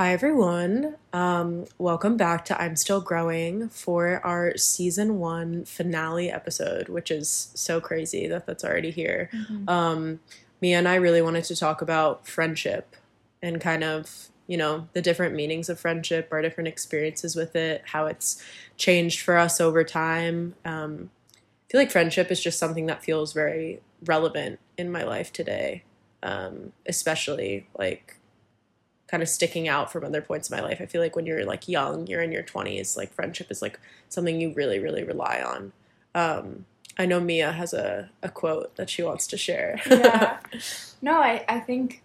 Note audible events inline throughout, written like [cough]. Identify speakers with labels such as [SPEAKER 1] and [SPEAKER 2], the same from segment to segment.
[SPEAKER 1] Hi, everyone. Um, welcome back to I'm Still Growing for our season one finale episode, which is so crazy that that's already here. Um, Mia and I really wanted to talk about friendship and kind of, you know, the different meanings of friendship, our different experiences with it, how it's changed for us over time. Um, I feel like friendship is just something that feels very relevant in my life today, um, especially like kind of sticking out from other points in my life. I feel like when you're like young, you're in your 20s, like friendship is like something you really, really rely on. Um, I know Mia has a, a quote that she wants to share.
[SPEAKER 2] yeah. [laughs] No, I, I think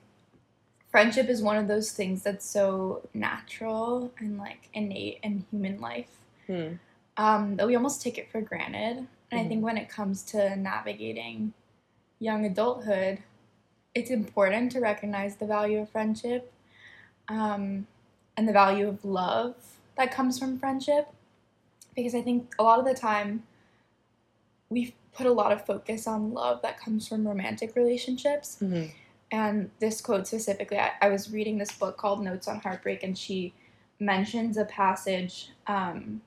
[SPEAKER 2] friendship is one of those things that's so natural and like innate in human life
[SPEAKER 1] Hmm.
[SPEAKER 2] um, that we almost take it for granted. And I
[SPEAKER 1] Mhm.
[SPEAKER 2] think when it comes to navigating young adulthood, it's important to recognize the value of friendship um, and the value of love that comes from friendship. Because I think a lot of the time we put a lot of focus on love that comes from romantic relationships.
[SPEAKER 1] Mhm.
[SPEAKER 2] And this quote specifically, I, I was reading this book called Notes on Heartbreak, and she mentions a passage um,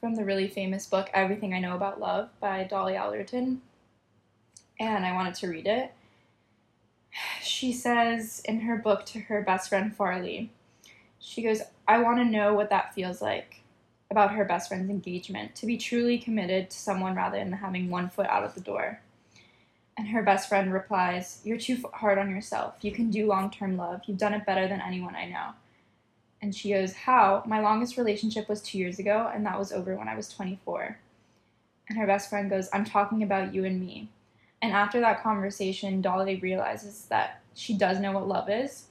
[SPEAKER 2] from the really famous book Everything I Know About Love by Dolly Alderton. And I wanted to read it. She says in her book to her best friend Farly, she goes, I want to know what that feels like about her best friend's engagement, to be truly committed to someone rather than having one foot out of the door. And her best friend replies, You're too hard on yourself. You can do long term love. You've done it better than anyone I know. And she goes, How? My longest relationship was two years ago, and that was over when I was 24. And her best friend goes, I'm talking about you and me. And after that conversation, Dolly realizes that she does know what love is,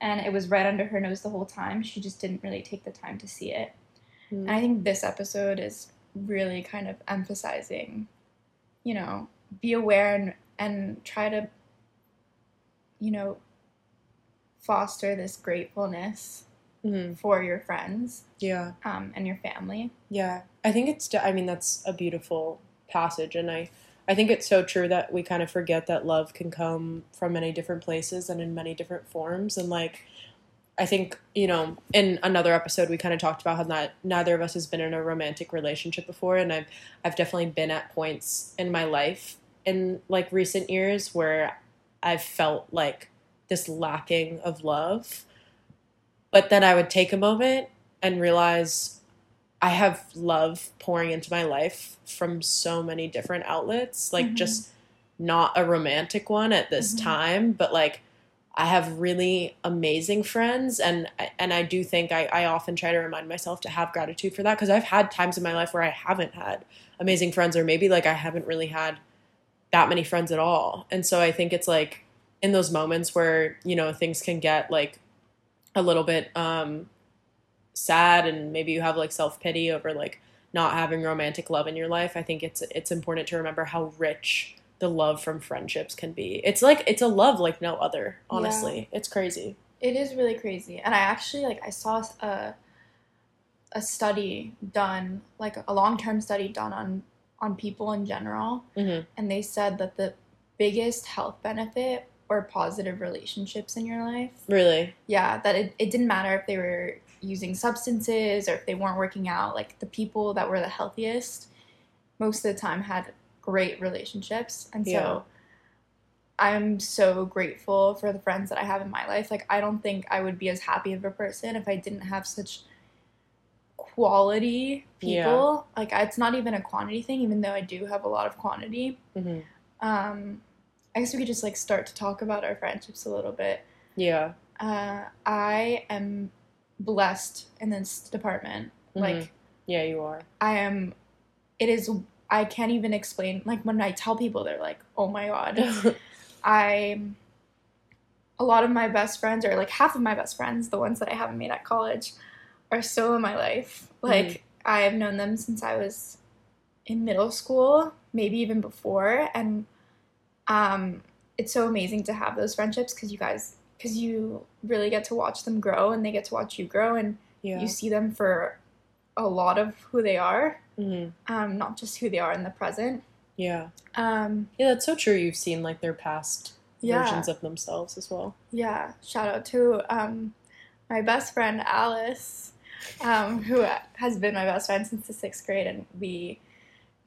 [SPEAKER 2] and it was right under her nose the whole time. She just didn't really take the time to see it.
[SPEAKER 1] Hmm.
[SPEAKER 2] And I think this episode is really kind of emphasizing, you know, be aware and, and try to, you know, foster this gratefulness
[SPEAKER 1] Mhm.
[SPEAKER 2] for your friends
[SPEAKER 1] Yeah.
[SPEAKER 2] um, and your family.
[SPEAKER 1] Yeah. I think it's, I mean, that's a beautiful passage. And I, I think it's so true that we kind of forget that love can come from many different places and in many different forms. And like, I think, you know, in another episode we kind of talked about how not neither of us has been in a romantic relationship before and I've I've definitely been at points in my life in like recent years where I've felt like this lacking of love. But then I would take a moment and realize I have love pouring into my life from so many different outlets, like
[SPEAKER 2] Mhm.
[SPEAKER 1] just not a romantic one at this
[SPEAKER 2] Mhm.
[SPEAKER 1] time, but like I have really amazing friends, and and I do think I, I often try to remind myself to have gratitude for that because I've had times in my life where I haven't had amazing friends, or maybe like I haven't really had that many friends at all, and so I think it's like in those moments where you know things can get like a little bit um, sad, and maybe you have like self pity over like not having romantic love in your life. I think it's it's important to remember how rich the love from friendships can be. It's like it's a love like no other. Honestly, it's crazy.
[SPEAKER 2] It is really crazy. And I actually like I saw a a study done, like a long-term study done on on people in general,
[SPEAKER 1] Mhm.
[SPEAKER 2] and they said that the biggest health benefit or positive relationships in your life,
[SPEAKER 1] Really,
[SPEAKER 2] yeah, that it, it didn't matter if they were using substances or if they weren't working out, like the people that were the healthiest most of the time had great relationships. And so
[SPEAKER 1] Yeah.
[SPEAKER 2] I'm so grateful for the friends that I have in my life. Like I don't think I would be as happy of a person if I didn't have such quality
[SPEAKER 1] Yeah.
[SPEAKER 2] people. Like it's not even a quantity thing, even though I do have a lot of quantity.
[SPEAKER 1] hmm
[SPEAKER 2] Um, I guess we could just like start to talk about our friendships a little bit.
[SPEAKER 1] yeah,
[SPEAKER 2] Uh, I am blessed in this department.
[SPEAKER 1] Mhm.
[SPEAKER 2] Like
[SPEAKER 1] yeah, you are.
[SPEAKER 2] I am. It is. I can't even explain. Like when I tell people, they're like, "Oh my god." [laughs] I a lot of my best friends or like half of my best friends, the ones that I haven't made at college, are still in my life. Like I have known them since I was in middle school, maybe even before and um it's so amazing to have those friendships cuz you guys cuz you really get to watch them grow and they get to watch you grow and
[SPEAKER 1] yeah,
[SPEAKER 2] you see them for a lot of who they are,
[SPEAKER 1] hmm
[SPEAKER 2] um not just who they are in the present.
[SPEAKER 1] yeah,
[SPEAKER 2] Um
[SPEAKER 1] yeah. That's so true. You've seen like their past
[SPEAKER 2] Yeah.
[SPEAKER 1] versions of themselves as well.
[SPEAKER 2] Yeah, shout out to um, my best friend Alice, um, who has been my best friend since the sixth grade, and we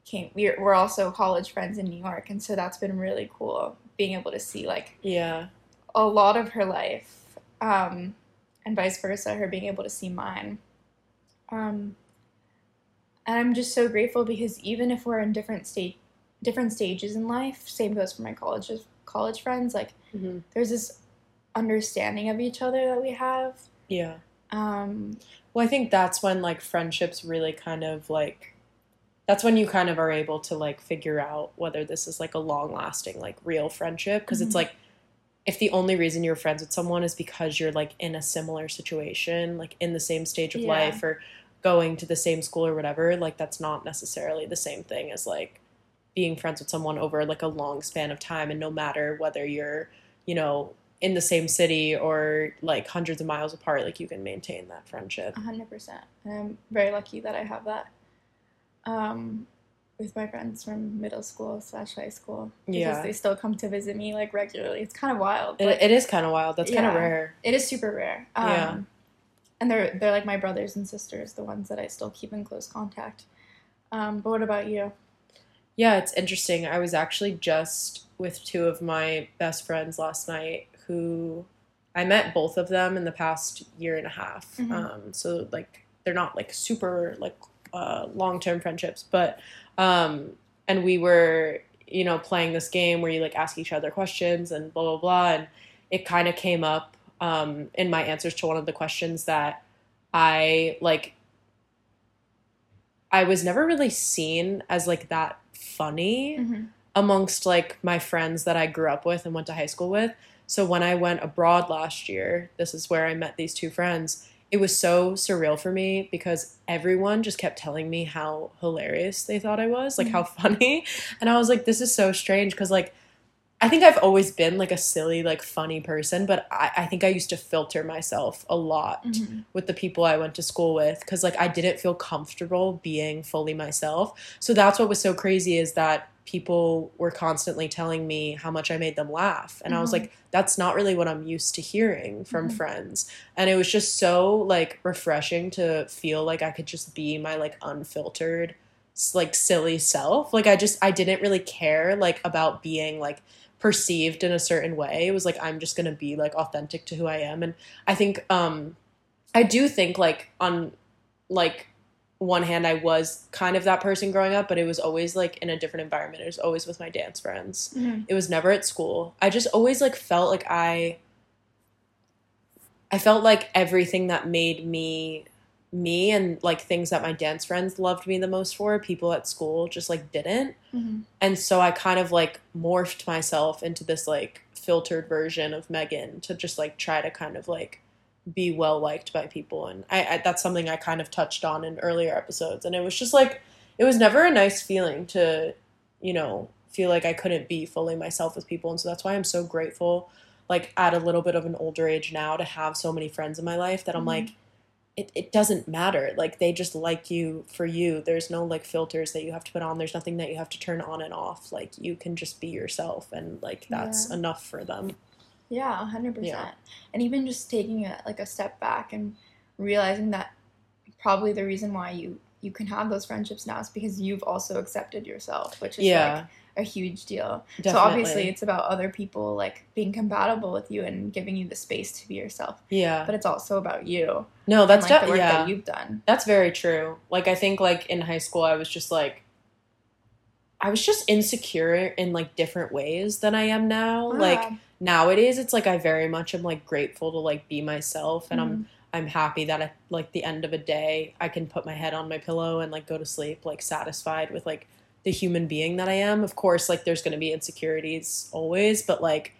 [SPEAKER 2] came. We're we're also college friends in New York, and so that's been really cool being able to see like
[SPEAKER 1] Yeah.
[SPEAKER 2] A lot of her life, um, and vice versa, her being able to see mine. Um, and I'm just so grateful because even if we're in different state, different stages in life, same goes for my college college friends. Like
[SPEAKER 1] hmm
[SPEAKER 2] there's this understanding of each other that we have.
[SPEAKER 1] Yeah.
[SPEAKER 2] Um,
[SPEAKER 1] Well, I think that's when like friendships really kind of like that's when you kind of are able to like figure out whether this is like a long lasting like real friendship because
[SPEAKER 2] Mhm.
[SPEAKER 1] it's like if the only reason you're friends with someone is because you're like in a similar situation, like in the same stage of
[SPEAKER 2] Yeah.
[SPEAKER 1] life or going to the same school or whatever, like that's not necessarily the same thing as like being friends with someone over like a long span of time and no matter whether you're, you know, in the same city or like hundreds of miles apart, like you can maintain that friendship.
[SPEAKER 2] a hundred percent. And I'm very lucky that I have that. Um, with my friends from middle school slash high school because
[SPEAKER 1] Yeah.
[SPEAKER 2] they still come to visit me like regularly. It's kind of wild.
[SPEAKER 1] It, it is kind of wild. That's kind of rare.
[SPEAKER 2] it is super rare. Um,
[SPEAKER 1] Yeah.
[SPEAKER 2] And they're they're like my brothers and sisters, the ones that I still keep in close contact. Um, but what about you?
[SPEAKER 1] Yeah, it's interesting. I was actually just with two of my best friends last night who I met both of them in the past year and a half.
[SPEAKER 2] Mhm.
[SPEAKER 1] Um, so like they're not like super like uh, long term friendships, but um, and we were you know playing this game where you like ask each other questions and blah blah blah, and it kind of came up um, in my answers to one of the questions that I like I was never really seen as like that funny
[SPEAKER 2] Mm-hmm.
[SPEAKER 1] amongst like my friends that I grew up with and went to high school with. So when I went abroad last year, this is where I met these two friends. It was so surreal for me because everyone just kept telling me how hilarious they thought I was, like how funny. [laughs] And I was like, this is so strange because like I think I've always been like a silly, like funny person, but I, I think I used to filter myself a lot
[SPEAKER 2] Mm-hmm.
[SPEAKER 1] with the people I went to school with because like I didn't feel comfortable being fully myself. So that's what was so crazy is that people were constantly telling me how much I made them laugh. And I was
[SPEAKER 2] Mhm.
[SPEAKER 1] like, that's not really what I'm used to hearing from
[SPEAKER 2] Mhm.
[SPEAKER 1] friends. And it was just so like refreshing to feel like I could just be my like unfiltered like silly self. Like I just I didn't really care like about being like perceived in a certain way. It was like I'm just going to be like authentic to who I am and I think um I do think like on like one hand I was kind of that person growing up, but it was always like in a different environment. It was always with my dance friends.
[SPEAKER 2] Mm-hmm.
[SPEAKER 1] It was never at school. I just always like felt like I I felt like everything that made me me and like things that my dance friends loved me the most for, people at school just like didn't.
[SPEAKER 2] Mm-hmm.
[SPEAKER 1] And so I kind of like morphed myself into this like filtered version of Megan to just like try to kind of like be well liked by people. And I, I that's something I kind of touched on in earlier episodes. And it was just like it was never a nice feeling to, you know, feel like I couldn't be fully myself with people. And so that's why I'm so grateful, like at a little bit of an older age now, to have so many friends in my life that I'm
[SPEAKER 2] Mhm.
[SPEAKER 1] like, it, it doesn't matter. Like they just like you for you. There's no like filters that you have to put on. There's nothing that you have to turn on and off. Like you can just be yourself and like that's
[SPEAKER 2] Yeah.
[SPEAKER 1] enough for them.
[SPEAKER 2] Yeah, a hundred
[SPEAKER 1] Yeah.
[SPEAKER 2] percent. And even just taking a like a step back and realizing that probably the reason why you you can have those friendships now is because you've also accepted yourself, which is
[SPEAKER 1] Yeah.
[SPEAKER 2] like a huge deal.
[SPEAKER 1] Definitely.
[SPEAKER 2] So obviously it's about other people like being compatible with you and giving you the space to be yourself.
[SPEAKER 1] yeah.
[SPEAKER 2] But it's also about you.
[SPEAKER 1] No, that's
[SPEAKER 2] and, like,
[SPEAKER 1] de-
[SPEAKER 2] the work
[SPEAKER 1] yeah.
[SPEAKER 2] that you've done.
[SPEAKER 1] That's very true. Like I think like in high school I was just like I was just insecure in like different ways than I am now. Like
[SPEAKER 2] Ah,
[SPEAKER 1] nowadays it's like I very much am like grateful to like be myself and I'm
[SPEAKER 2] mhm.
[SPEAKER 1] I'm happy that at like the end of a day I can put my head on my pillow and like go to sleep like satisfied with like the human being that I am. Of course, like there's gonna be insecurities always, but like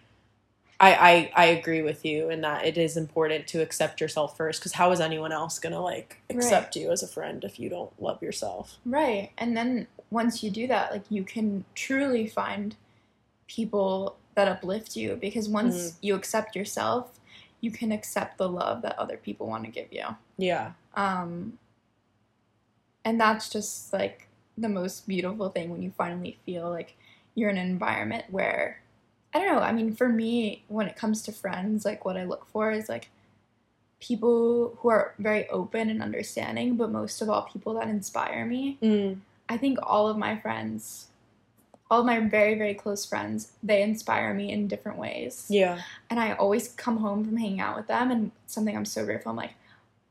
[SPEAKER 1] I I, I agree with you in that it is important to accept yourself first because how is anyone else gonna like
[SPEAKER 2] Right.
[SPEAKER 1] accept you as a friend if you don't love yourself?
[SPEAKER 2] Right. And then once you do that, like you can truly find people that uplift you because once
[SPEAKER 1] Mhm.
[SPEAKER 2] you accept yourself, you can accept the love that other people want to give you.
[SPEAKER 1] Yeah.
[SPEAKER 2] Um and that's just like the most beautiful thing when you finally feel like you're in an environment where I don't know, I mean for me when it comes to friends, like what I look for is like people who are very open and understanding, but most of all, people that inspire me.
[SPEAKER 1] Mm.
[SPEAKER 2] I think all of my friends, all of my very, very close friends, they inspire me in different ways.
[SPEAKER 1] Yeah.
[SPEAKER 2] And I always come home from hanging out with them and something I'm so grateful. I'm like,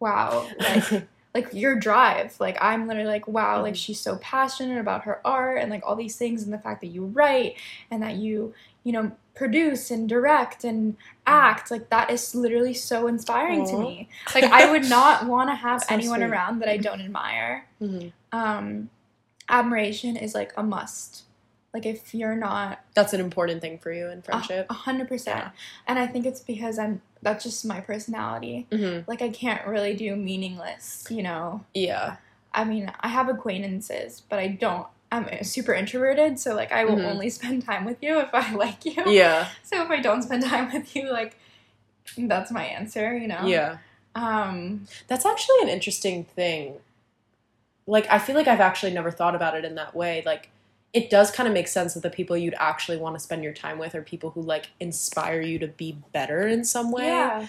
[SPEAKER 2] wow, like [laughs] like your drive. Like I'm literally like, wow, like
[SPEAKER 1] Mhm.
[SPEAKER 2] she's so passionate about her art and like all these things and the fact that you write and that you, you know, produce and direct and act. Like that is literally so inspiring to me. Like I would not [laughs] want to have
[SPEAKER 1] So
[SPEAKER 2] anyone
[SPEAKER 1] sweet.
[SPEAKER 2] around that I don't admire.
[SPEAKER 1] Mhm.
[SPEAKER 2] Um admiration is like a must. Like if you're not
[SPEAKER 1] That's an important thing for you in friendship.
[SPEAKER 2] a hundred percent. And I think it's because I'm that's just my personality.
[SPEAKER 1] Mm-hmm.
[SPEAKER 2] Like I can't really do meaningless, you know.
[SPEAKER 1] Yeah.
[SPEAKER 2] I mean, I have acquaintances, but I don't. I'm super introverted, so like I will
[SPEAKER 1] Mhm.
[SPEAKER 2] only [laughs] spend time with you if I like you.
[SPEAKER 1] Yeah. [laughs]
[SPEAKER 2] So if I don't spend time with you, like that's my answer, you know.
[SPEAKER 1] Yeah.
[SPEAKER 2] Um.
[SPEAKER 1] That's actually an interesting thing. Like, I feel like I've actually never thought about it in that way. Like, it does kind of make sense that the people you'd actually want to spend your time with are people who, like, inspire you to be better in some way.
[SPEAKER 2] Yeah.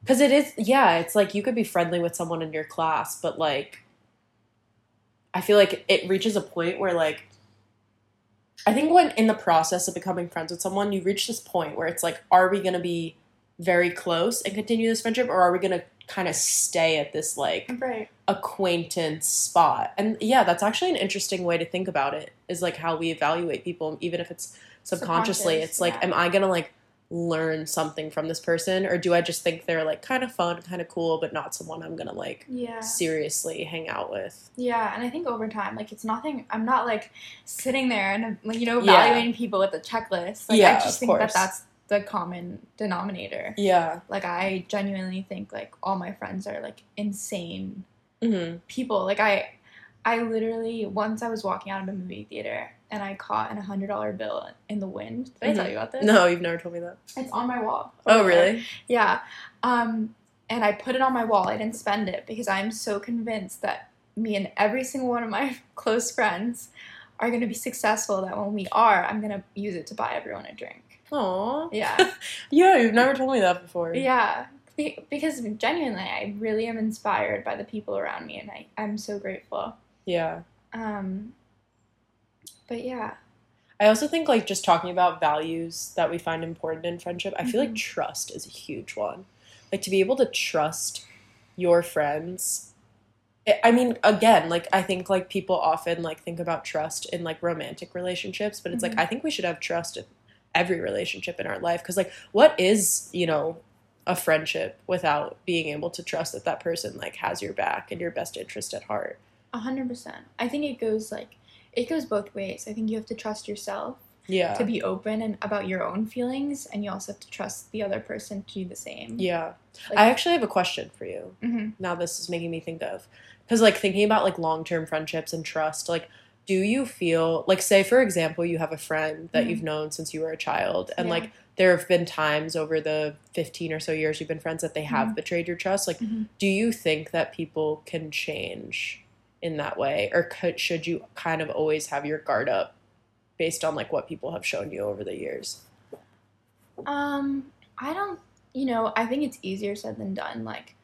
[SPEAKER 1] Because it is, yeah, it's like you could be friendly with someone in your class, but, like, I feel like it reaches a point where, like, I think when in the process of becoming friends with someone, you reach this point where it's like, are we going to be very close and continue this friendship, or are we going to kind of stay at this, like,
[SPEAKER 2] Right.
[SPEAKER 1] Acquaintance spot. And yeah, that's actually an interesting way to think about it. Is like how we evaluate people, even if it's subconsciously.
[SPEAKER 2] Subconscious,
[SPEAKER 1] it's like,
[SPEAKER 2] yeah.
[SPEAKER 1] am I gonna like learn something from this person, or do I just think they're like kind of fun, kind of cool, but not someone I'm gonna like
[SPEAKER 2] Yeah.
[SPEAKER 1] seriously hang out with?
[SPEAKER 2] Yeah, and I think over time, like it's nothing. I'm not like sitting there and like you know
[SPEAKER 1] Yeah.
[SPEAKER 2] evaluating people with a checklist. Like
[SPEAKER 1] Yeah,
[SPEAKER 2] I just think
[SPEAKER 1] course.
[SPEAKER 2] that that's the common denominator.
[SPEAKER 1] Yeah.
[SPEAKER 2] Like I genuinely think like all my friends are like insane
[SPEAKER 1] hmm
[SPEAKER 2] people. Like I, I literally once I was walking out of a movie theater and I caught an hundred dollar bill in the wind. Did I tell
[SPEAKER 1] Mhm.
[SPEAKER 2] you about this?
[SPEAKER 1] No, you've never told me that.
[SPEAKER 2] it's on my wall.
[SPEAKER 1] Oh,
[SPEAKER 2] over there.
[SPEAKER 1] really?
[SPEAKER 2] Yeah. Um, and I put it on my wall. I didn't spend it because I'm so convinced that me and every single one of my [laughs] close friends are going to be successful. That when we are, I'm going to use it to buy everyone a drink.
[SPEAKER 1] Aw.
[SPEAKER 2] Yeah. [laughs]
[SPEAKER 1] Yeah, you've never told me that before.
[SPEAKER 2] yeah. Be- because genuinely, I really am inspired by the people around me, and I, I'm so grateful.
[SPEAKER 1] Yeah.
[SPEAKER 2] Um, but yeah.
[SPEAKER 1] I also think like just talking about values that we find important in friendship, I feel like
[SPEAKER 2] Mhm.
[SPEAKER 1] trust is a huge one. Like to be able to trust your friends. I- mean, again, like I think like people often like think about trust in like romantic relationships, but it's
[SPEAKER 2] Mhm.
[SPEAKER 1] like I think we should have trust in every relationship in our life because like what is, you know, a friendship without being able to trust that that person like has your back and your best interest at heart.
[SPEAKER 2] A hundred percent. I think it goes like it goes both ways. I think you have to trust yourself
[SPEAKER 1] Yeah.
[SPEAKER 2] to be open and about your own feelings, and you also have to trust the other person to do the same.
[SPEAKER 1] yeah.
[SPEAKER 2] Like-
[SPEAKER 1] I actually have a question for you.
[SPEAKER 2] hmm
[SPEAKER 1] now this is making me think of because like thinking about like long-term friendships and trust like do you feel like say for example you have a friend that
[SPEAKER 2] Mhm.
[SPEAKER 1] you've known since you were a child and
[SPEAKER 2] Yeah.
[SPEAKER 1] like there have been times over the 15 or so years you've been friends that they have
[SPEAKER 2] Mhm.
[SPEAKER 1] betrayed your trust like
[SPEAKER 2] Mhm.
[SPEAKER 1] do you think that people can change in that way or could should you kind of always have your guard up based on like what people have shown you over the years
[SPEAKER 2] Um, I don't. You know, I think it's easier said than done. Like,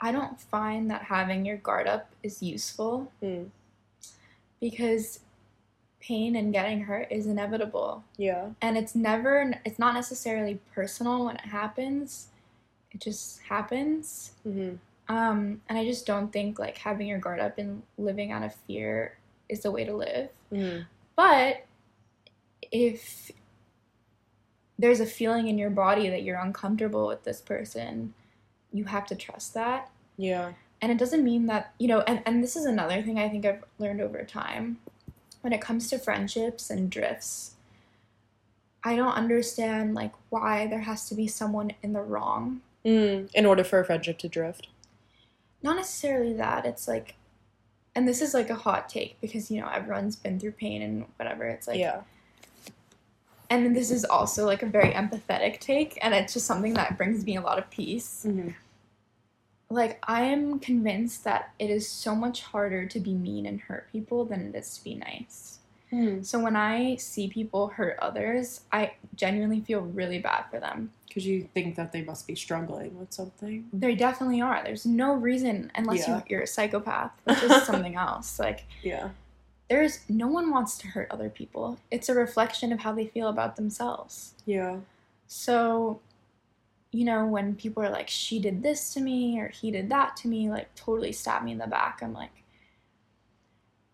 [SPEAKER 2] I don't find that having your guard up is useful
[SPEAKER 1] Hmm.
[SPEAKER 2] because pain and getting hurt is inevitable,
[SPEAKER 1] yeah
[SPEAKER 2] and it's never. It's not necessarily personal when it happens. It just happens.
[SPEAKER 1] hmm
[SPEAKER 2] Um, and I just don't think like having your guard up and living out of fear is the way to live.
[SPEAKER 1] hmm
[SPEAKER 2] But if there's a feeling in your body that you're uncomfortable with this person, you have to trust that.
[SPEAKER 1] yeah
[SPEAKER 2] And it doesn't mean that, you know, and, and this is another thing I think I've learned over time. When it comes to friendships and drifts, I don't understand like why there has to be someone in the wrong.
[SPEAKER 1] mm. in order for a friendship to drift
[SPEAKER 2] Not necessarily that. It's like and this is like a hot take because you know everyone's been through pain and whatever. It's like
[SPEAKER 1] yeah
[SPEAKER 2] and this is also like a very empathetic take and it's just something that brings me a lot of peace
[SPEAKER 1] hmm
[SPEAKER 2] like i am convinced that it is so much harder to be mean and hurt people than it is to be nice
[SPEAKER 1] Because
[SPEAKER 2] So when I see people hurt others, I genuinely feel really bad for them.
[SPEAKER 1] Because you think that they must be struggling with something.
[SPEAKER 2] They definitely are. There's no reason unless
[SPEAKER 1] Yeah.
[SPEAKER 2] you, you're a psychopath, [laughs] which is something else. Like
[SPEAKER 1] Yeah.
[SPEAKER 2] there's no one wants to hurt other people. It's a reflection of how they feel about themselves.
[SPEAKER 1] Yeah.
[SPEAKER 2] So, you know, when people are like, she did this to me or he did that to me, like totally stab me in the back, I'm like,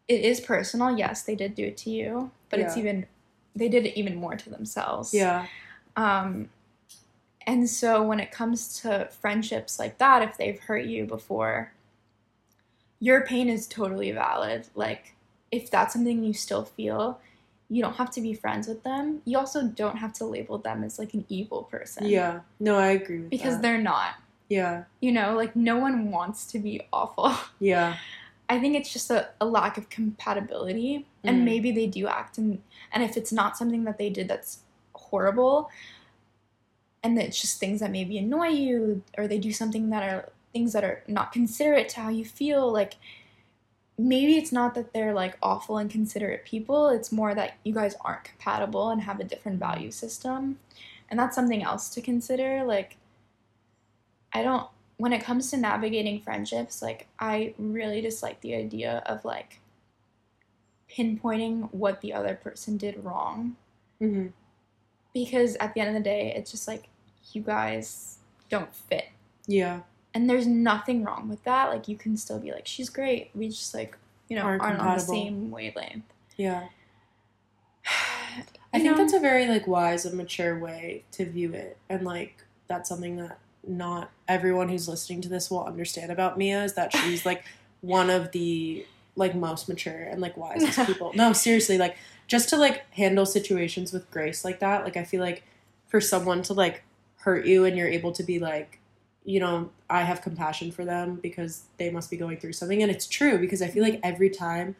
[SPEAKER 2] it is personal. Yes, they did do it to you, but it's even, they did it even more to themselves.
[SPEAKER 1] Yeah.
[SPEAKER 2] Um, and so when it comes to friendships like that, if they've hurt you before, your pain is totally valid. Like, if that's something you still feel, you don't have to be friends with them. You also don't have to label them as like an evil person.
[SPEAKER 1] Yeah. No, I agree with
[SPEAKER 2] Because
[SPEAKER 1] that.
[SPEAKER 2] they're not.
[SPEAKER 1] Yeah.
[SPEAKER 2] You know, like no one wants to be awful. [laughs]
[SPEAKER 1] Yeah.
[SPEAKER 2] I think it's just a, a lack of compatibility. And
[SPEAKER 1] Mhm.
[SPEAKER 2] maybe they do act and and if it's not something that they did that's horrible and it's just things that maybe annoy you or they do something that are things that are not considerate to how you feel, like maybe it's not that they're like awful and considerate people, it's more that you guys aren't compatible and have a different value system. And that's something else to consider. Like I don't when it comes to navigating friendships, like I really dislike the idea of like pinpointing what the other person did wrong
[SPEAKER 1] hmm
[SPEAKER 2] because at the end of the day, it's just like you guys don't fit.
[SPEAKER 1] Yeah.
[SPEAKER 2] And there's nothing wrong with that. Like you can still be like she's great. We just like, you know,
[SPEAKER 1] Aren't
[SPEAKER 2] aren't, on the same wavelength.
[SPEAKER 1] Yeah. [sighs] I think
[SPEAKER 2] know?
[SPEAKER 1] that's a very like wise and mature way to view it, and like that's something that not everyone who's listening to this will understand about Mia is that she's like [laughs] one of the like most mature and like wisest [laughs] people. No, seriously, like just to like handle situations with grace like that. Like I feel like for someone to like hurt you and you're able to be like, you know, I have compassion for them because they must be going through something, and it's true because I feel like every time.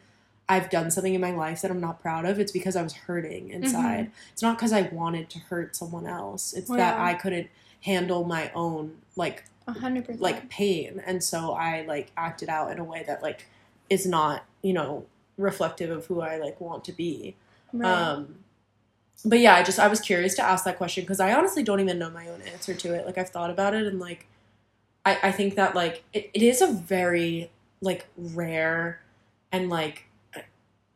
[SPEAKER 1] I've done something in my life that I'm not proud of, it's because I was hurting inside. It's not because I wanted to hurt someone else. It's that I couldn't handle my own like
[SPEAKER 2] hundred percent.
[SPEAKER 1] like pain, and so I like acted out in a way that like is not you know reflective of who I like want to be.
[SPEAKER 2] Right.
[SPEAKER 1] Um, but yeah, I just I was curious to ask that question because I honestly don't even know my own answer to it. Like I've thought about it and like I, I think that like it, it is a very like rare and like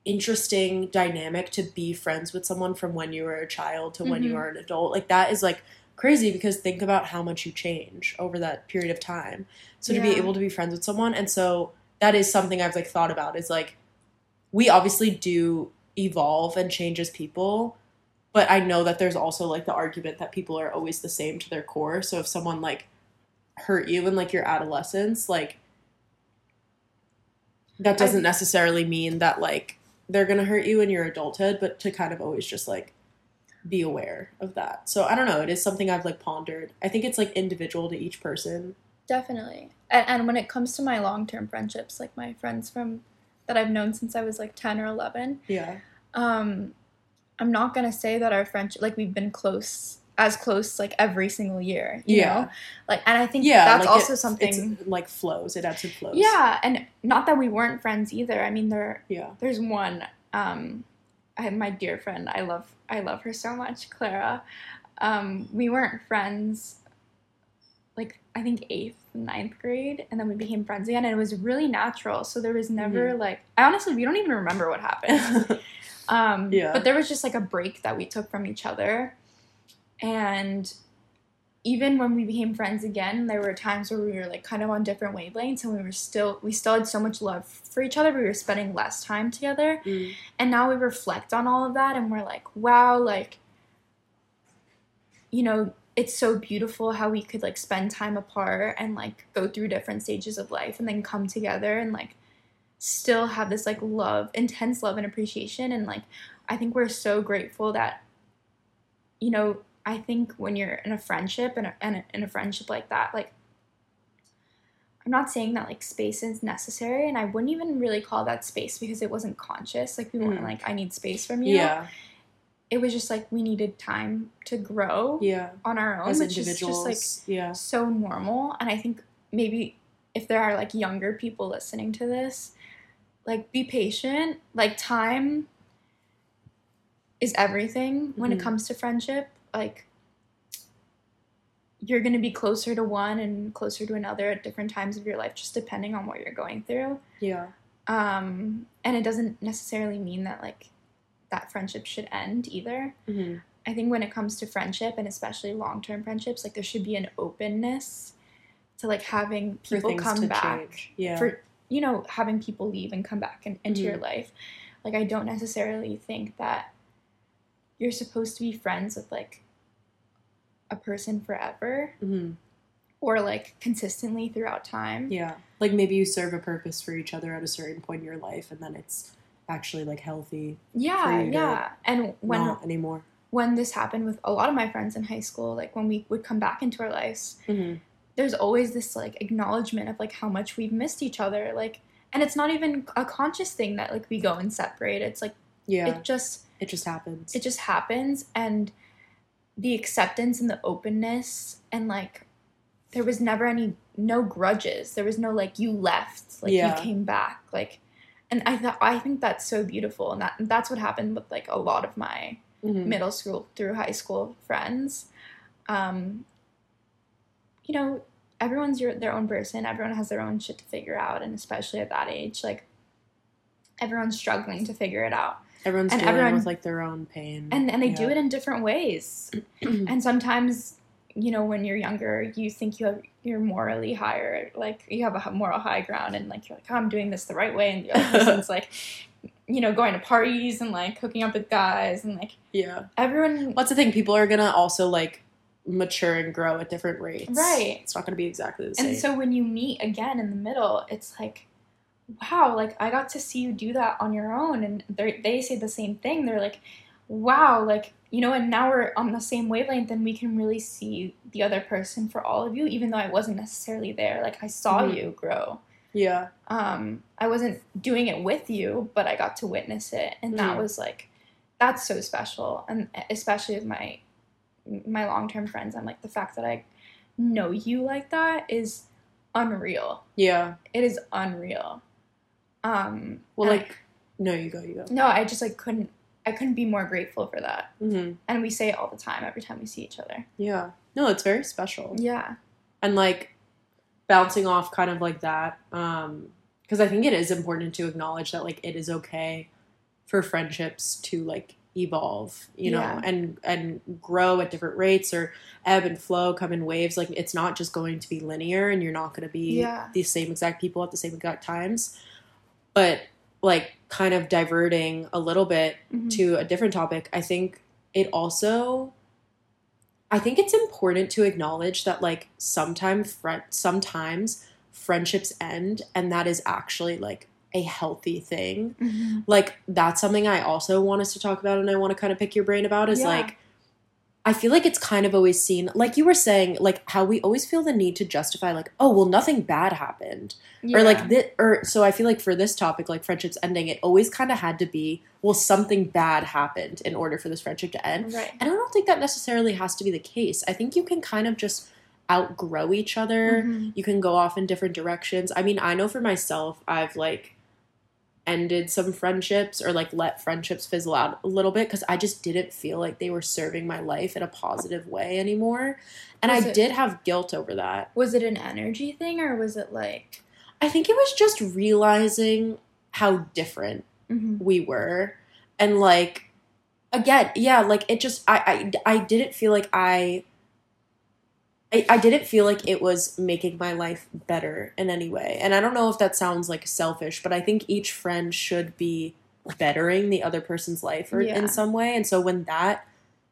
[SPEAKER 1] interesting dynamic to be friends with someone from when you were a child to when you
[SPEAKER 2] Mhm.
[SPEAKER 1] are an adult. Like that is like crazy because think about how much you change over that period of time. So to be able to be friends with someone and so that is something I've like thought about is like we obviously do evolve and change as people but i know that there's also like the argument that people are always the same to their core so if someone like hurt you in like your adolescence like that doesn't
[SPEAKER 2] I-
[SPEAKER 1] necessarily mean that like they're gonna hurt you in your adulthood but to kind of always just like be aware of that. So i don't know it is something i've like pondered. I think it's like individual to each person.
[SPEAKER 2] Definitely. And, and when it comes to my long term friendships, like my friends from that I've known since I was like 10 or 11,
[SPEAKER 1] yeah.
[SPEAKER 2] um, I'm not going to say that our friendship, like we've been close, as close like every single year, you
[SPEAKER 1] Yeah.
[SPEAKER 2] know? Like, and I think
[SPEAKER 1] yeah
[SPEAKER 2] that's
[SPEAKER 1] like,
[SPEAKER 2] also
[SPEAKER 1] it's-
[SPEAKER 2] something.
[SPEAKER 1] like flows it ebbs and flows
[SPEAKER 2] yeah. And not that we weren't friends either. I mean, there,
[SPEAKER 1] yeah
[SPEAKER 2] there's one, um, I my dear friend, I love, I love her so much, Clara. Um, we weren't friends like I think eighth, ninth grade, and then we became friends again, and it was really natural. So there was never
[SPEAKER 1] Mm-hmm.
[SPEAKER 2] like I honestly we don't even remember what happened. [laughs] um,
[SPEAKER 1] Yeah.
[SPEAKER 2] But there was just like a break that we took from each other, and even when we became friends again, there were times where we were like kind of on different wavelengths, and we were still we still had so much love for each other. We were spending less time together,
[SPEAKER 1] Mm.
[SPEAKER 2] and now we reflect on all of that, and we're like, wow, like you know it's so beautiful how we could like spend time apart and like go through different stages of life and then come together and like still have this like love intense love and appreciation and like i think we're so grateful that you know i think when you're in a friendship and, and in a friendship like that like i'm not saying that like space is necessary and i wouldn't even really call that space because it wasn't conscious. Like we weren't
[SPEAKER 1] Mm.
[SPEAKER 2] like i need space from you.
[SPEAKER 1] Yeah.
[SPEAKER 2] It was just like we needed time to grow
[SPEAKER 1] yeah.
[SPEAKER 2] on our own
[SPEAKER 1] as
[SPEAKER 2] which is just like
[SPEAKER 1] yeah.
[SPEAKER 2] so normal. And i think maybe if there are like younger people listening to this like be patient. Like time is everything when
[SPEAKER 1] Mhm.
[SPEAKER 2] it comes to friendship. Like you're going to be closer to one and closer to another at different times of your life just depending on what you're going through.
[SPEAKER 1] Yeah.
[SPEAKER 2] Um and it doesn't necessarily mean that like that friendship should end either.
[SPEAKER 1] hmm
[SPEAKER 2] I think when it comes to friendship and especially long-term friendships, like there should be an openness to like having people come back
[SPEAKER 1] change. Yeah.
[SPEAKER 2] for you know having people leave and come back in, into your
[SPEAKER 1] Mhm.
[SPEAKER 2] life like i don't necessarily think that you're supposed to be friends with like a person forever
[SPEAKER 1] hmm
[SPEAKER 2] or like consistently throughout time
[SPEAKER 1] Yeah. Like maybe you serve a purpose for each other at a certain point in your life, and then it's actually like healthy.
[SPEAKER 2] yeah
[SPEAKER 1] For you to
[SPEAKER 2] yeah and when
[SPEAKER 1] not anymore.
[SPEAKER 2] when this happened with a lot of my friends in high school like when we would come back into our lives
[SPEAKER 1] hmm
[SPEAKER 2] there's always this like acknowledgement of like how much we've missed each other like and it's not even a conscious thing that like we go and separate it's like
[SPEAKER 1] Yeah.
[SPEAKER 2] it just
[SPEAKER 1] it just happens.
[SPEAKER 2] it just happens and the acceptance and the openness and like there was never any no grudges there was no like you left like
[SPEAKER 1] Yeah.
[SPEAKER 2] you came back like and i thought i think that's so beautiful and that that's what happened with like a lot of my
[SPEAKER 1] Mhm.
[SPEAKER 2] middle school through high school friends um you know everyone's your their own person everyone has their own shit to figure out and especially at that age like everyone's struggling to figure it out
[SPEAKER 1] Everyone's
[SPEAKER 2] and
[SPEAKER 1] dealing
[SPEAKER 2] everyone-
[SPEAKER 1] with like their own pain.
[SPEAKER 2] and and they do it in different ways [clears throat] and sometimes you know when you're younger you think you have you're morally higher like you have a moral high ground and like you're like oh, i'm doing this the right way and the other [laughs] person's like you know going to parties and like hooking up with guys and like
[SPEAKER 1] yeah.
[SPEAKER 2] everyone
[SPEAKER 1] What's the thing? People are gonna also like mature and grow at different rates.
[SPEAKER 2] Right.
[SPEAKER 1] It's not gonna be exactly the same.
[SPEAKER 2] and so when you meet again in the middle it's like wow like i got to see you do that on your own and they they say the same thing they're like wow like you know and now we're on the same wavelength and we can really see the other person for all of you even though i wasn't necessarily there like i saw
[SPEAKER 1] Mhm.
[SPEAKER 2] you grow
[SPEAKER 1] yeah.
[SPEAKER 2] um i wasn't doing it with you but i got to witness it and that
[SPEAKER 1] Mhm.
[SPEAKER 2] was like that's so special and especially with my my long-term friends i'm like the fact that i know you like that is unreal
[SPEAKER 1] Yeah.
[SPEAKER 2] it is unreal um
[SPEAKER 1] Well,
[SPEAKER 2] and I-
[SPEAKER 1] like, no, you go, you go.
[SPEAKER 2] no i just like couldn't i couldn't be more grateful for that
[SPEAKER 1] hmm
[SPEAKER 2] and we say it all the time every time we see each other
[SPEAKER 1] Yeah. No, it's very special.
[SPEAKER 2] yeah
[SPEAKER 1] and like bouncing off kind of like that um because i think it is important to acknowledge that like it is okay for friendships to like evolve you know
[SPEAKER 2] Yeah.
[SPEAKER 1] and and grow at different rates or ebb and flow come in waves like it's not just going to be linear and you're not going to be
[SPEAKER 2] Yeah.
[SPEAKER 1] the same exact people at the same exact times but like kind of diverting a little bit
[SPEAKER 2] Mhm.
[SPEAKER 1] to a different topic, I think it also I think it's important to acknowledge that like sometimes friend sometimes friendships end and that is actually like a healthy thing.
[SPEAKER 2] Mhm.
[SPEAKER 1] Like that's something I also want us to talk about and I want to kind of pick your brain about is
[SPEAKER 2] Yeah.
[SPEAKER 1] like I feel like it's kind of always seen like you were saying like how we always feel the need to justify like oh well nothing bad happened. Or like this or so i feel like for this topic like friendships ending it always kind of had to be well something bad happened in order for this friendship to end.
[SPEAKER 2] Right.
[SPEAKER 1] And i don't think that necessarily has to be the case. I think you can kind of just outgrow each other.
[SPEAKER 2] Mhm.
[SPEAKER 1] you can go off in different directions. I mean i know for myself i've like ended some friendships or like let friendships fizzle out a little bit because i just didn't feel like they were serving my life in a positive way anymore and
[SPEAKER 2] Was
[SPEAKER 1] i
[SPEAKER 2] it-
[SPEAKER 1] did have guilt over that
[SPEAKER 2] was it an energy thing or was it like
[SPEAKER 1] I think it was just realizing how different
[SPEAKER 2] mhm.
[SPEAKER 1] we were. And like again, yeah, like it just I I, I didn't feel like I, I I didn't feel like it was making my life better in any way. And I don't know if that sounds like selfish, but I think each friend should be bettering the other person's life or
[SPEAKER 2] Yeah.
[SPEAKER 1] in some way. And so when that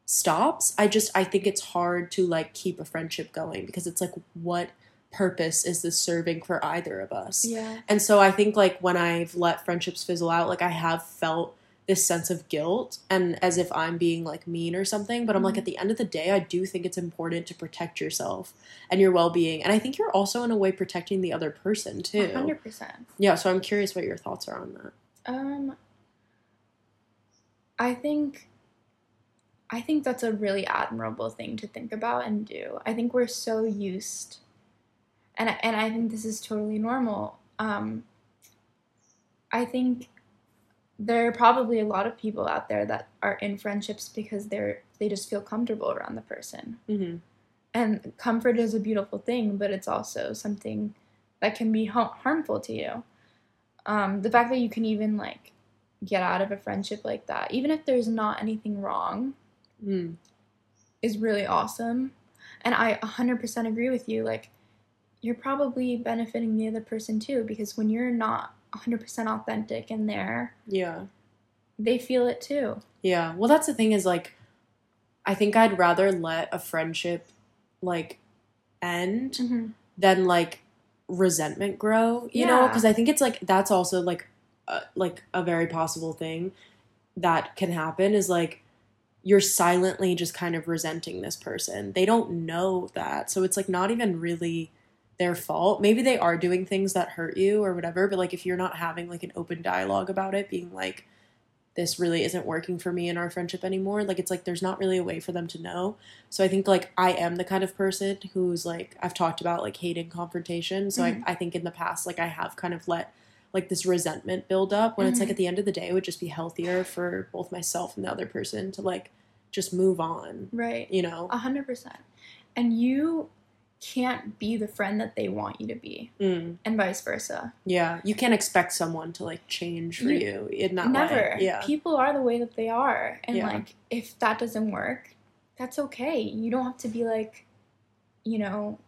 [SPEAKER 1] stops, I just I think it's hard to like keep a friendship going because it's like what purpose is this serving for either of us?
[SPEAKER 2] yeah
[SPEAKER 1] And so I think like when I've let friendships fizzle out, like I have felt this sense of guilt and as if I'm being like mean or something. But I'm like
[SPEAKER 2] Mhm.
[SPEAKER 1] at the end of the day, I do think it's important to protect yourself and your well being. And I think you're also in a way protecting the other person too.
[SPEAKER 2] 100%
[SPEAKER 1] Yeah, so I'm curious what your thoughts are on that.
[SPEAKER 2] Um, I think, I think that's a really admirable thing to think about and do. I think we're so used, and I- and I think this is totally normal. Um, I think there are probably a lot of people out there that are in friendships because they're they just feel comfortable around the person.
[SPEAKER 1] Mm-hmm.
[SPEAKER 2] And comfort is a beautiful thing, but it's also something that can be ha- harmful to you. Um, the fact that you can even like get out of a friendship like that, even if there's not anything wrong,
[SPEAKER 1] Mm.
[SPEAKER 2] is really awesome. And I 100% agree with you. Like, you're probably benefiting the other person too, because when you're not 100% authentic in there,
[SPEAKER 1] Yeah.
[SPEAKER 2] they feel it too.
[SPEAKER 1] Yeah. Well, that's the thing is like, I think I'd rather let a friendship like end
[SPEAKER 2] Mm-hmm.
[SPEAKER 1] than like resentment grow. You know, because I think it's like that's also like uh, like a very possible thing that can happen is like you're silently just kind of resenting this person. They don't know that, so it's like not even really their fault. Maybe they are doing things that hurt you or whatever, but like if you're not having like an open dialogue about it, being like this really isn't working for me in our friendship anymore. Like it's like there's not really a way for them to know. So I think like I am the kind of person who's like I've talked about like hating confrontation. So
[SPEAKER 2] Mhm.
[SPEAKER 1] I, I think in the past like I have kind of let like this resentment build up when it's like
[SPEAKER 2] Mhm.
[SPEAKER 1] at the end of the day it would just be healthier for both myself and the other person to like just move on.
[SPEAKER 2] Right.
[SPEAKER 1] You know?
[SPEAKER 2] A hundred percent. And you can't be the friend that they want you to be,
[SPEAKER 1] Mm,
[SPEAKER 2] and vice versa.
[SPEAKER 1] yeah. You can't expect someone to like change for you,
[SPEAKER 2] You-
[SPEAKER 1] in that
[SPEAKER 2] Never.
[SPEAKER 1] way. Yeah.
[SPEAKER 2] People are the way that they are, and
[SPEAKER 1] Yeah.
[SPEAKER 2] like if that doesn't work, that's okay. You don't have to be like, you know,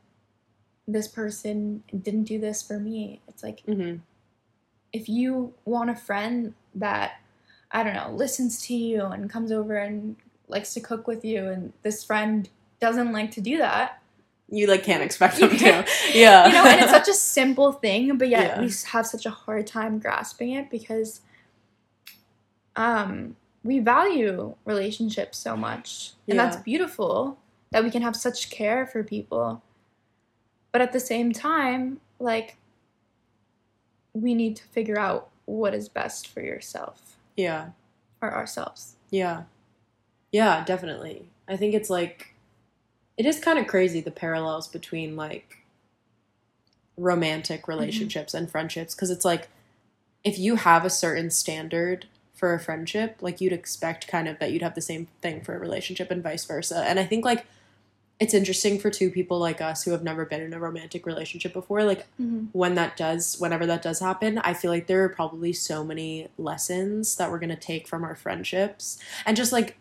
[SPEAKER 2] this person didn't do this for me. It's like
[SPEAKER 1] hmm
[SPEAKER 2] if you want a friend that I don't know listens to you and comes over and likes to cook with you, and this friend doesn't like to do that,
[SPEAKER 1] You like can't expect them to. [laughs] Yeah.
[SPEAKER 2] you know, and it's such a simple thing, but yet
[SPEAKER 1] Yeah.
[SPEAKER 2] we have such a hard time grasping it because um, we value relationships so much, and that's beautiful that we can have such care for people. But at the same time, like, we need to figure out what is best for yourself
[SPEAKER 1] yeah.
[SPEAKER 2] or ourselves.
[SPEAKER 1] Yeah. Yeah, definitely. I think it's like it is kind of crazy the parallels between like romantic mm-hmm. relationships and friendships because it's like if you have a certain standard for a friendship, like you'd expect kind of that you'd have the same thing for a relationship and vice versa. And I think like it's interesting for two people like us who have never been in a romantic relationship before like mm-hmm. when that does whenever that does happen i feel like there are probably so many lessons that we're going to take from our friendships. And just like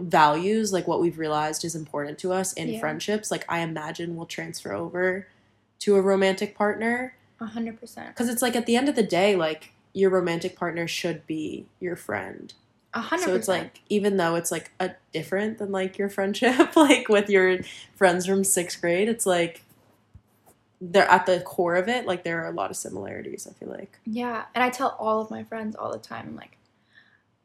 [SPEAKER 1] values like what we've realized is important to us in
[SPEAKER 2] Yeah.
[SPEAKER 1] friendships like i imagine will transfer over to a romantic partner
[SPEAKER 2] A hundred percent.
[SPEAKER 1] because it's like at the end of the day like your romantic partner should be your friend
[SPEAKER 2] A hundred
[SPEAKER 1] so it's like even though it's like a different than like your friendship [laughs] like with your friends from sixth grade it's like they're at the core of it like there are a lot of similarities i feel like
[SPEAKER 2] Yeah, and I tell all of my friends all the time, I'm like,